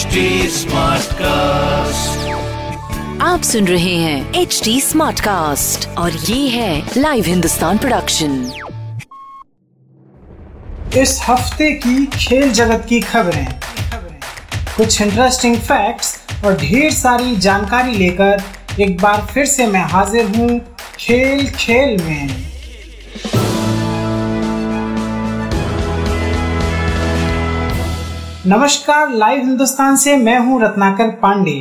HD cast आप सुन रहे हैं एच डी स्मार्ट कास्ट और ये है लाइव हिंदुस्तान प्रोडक्शन इस हफ़्ते की खेल जगत की खबरें। कुछ इंटरेस्टिंग फैक्ट्स और ढेर सारी जानकारी लेकर एक बार फिर से मैं हाजिर हूँ खेल खेल में। नमस्कार, लाइव हिंदुस्तान से मैं हूँ रत्नाकर पांडे।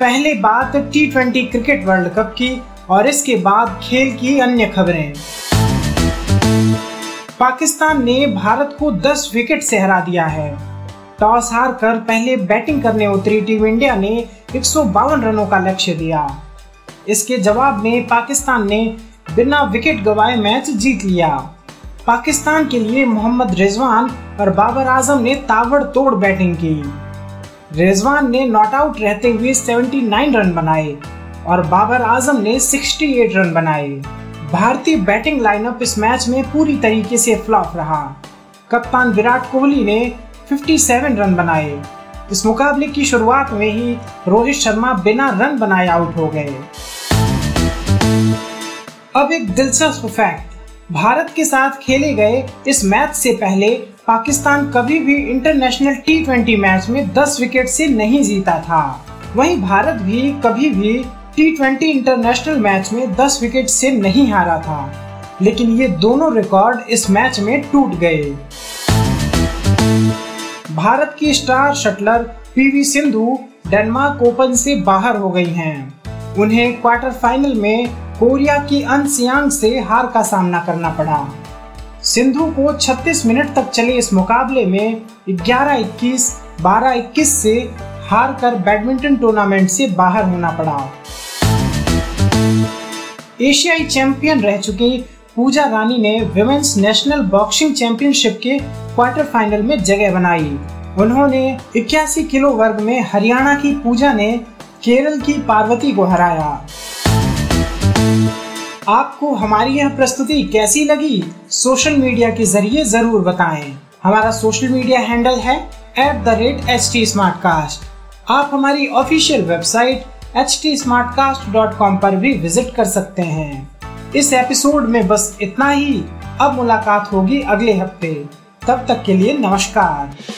पहले बात T twenty cricket world cup की और इसके बाद खेल की अन्य खबरें। पाकिस्तान ने भारत को 10 विकेट से हरा दिया है। टॉस हार कर पहले बैटिंग करने उतरी टीम इंडिया ने एक सौ बावन रनों का लक्ष्य दिया। इसके जवाब में पाकिस्तान ने बिना विकेट गवाए मैच जीत लिया। पाकिस्तान के लिए मोहम्मद रिजवान और बाबर आज़म ने ताबड़तोड़ बैटिंग की। रिजवान ने नॉट आउट रहते हुए 79 रन बनाए और बाबर आज़म ने 68 रन बनाए। भारतीय बैटिंग लाइनअप इस मैच में पूरी तरीके से फ्लॉप रहा। कप्तान विराट कोहली ने 57 रन बनाए। इस मुकाबले की शुरुआत में ही रोहित शर्मा बिना रन बनाए आउट हो गए। अब एक दिलचस्प फैक्ट भारत के साथ खेले गए इस मैच से पहले पाकिस्तान कभी भी इंटरनेशनल टी ट्वेंटी मैच में 10 विकेट से नहीं जीता था। वहीं भारत भी कभी भी टी ट्वेंटी इंटरनेशनल मैच में 10 विकेट से नहीं हारा था। लेकिन ये दोनों रिकॉर्ड इस मैच में टूट गए। भारत की star shuttler PV Sindhu Denmark open से बाहर हो गई हैं। उन्हें क्वार्टर फाइनल में कोरिया की अनसियांग से हार का सामना करना पड़ा। सिंधु को 36 मिनट तक चले इस मुकाबले में 11-21, 12-21 से हार कर बैडमिंटन टूर्नामेंट से बाहर होना पड़ा। एशियाई चैंपियन रह चुकी पूजा रानी ने विमेंस नेशनल बॉक्सिंग चैंपियनशिप के क्वार्टर फाइनल में जगह बनाई। उन्होंने इक्यासी किलो वर्ग में हरियाणा की पूजा ने केरल की पार्वती को हराया। आपको हमारी यह प्रस्तुति कैसी लगी, सोशल मीडिया के ज़रिए ज़रूर बताएँ। हमारा सोशल मीडिया हैंडल है at the rate H T आप हमारी ऑफिशियल वेबसाइट एच टी पर भी विज़िट कर सकते हैं। इस एपिसोड में बस इतना ही। अब मुलाकात होगी अगले हफ़्ते। तब तक के लिए नमस्कार।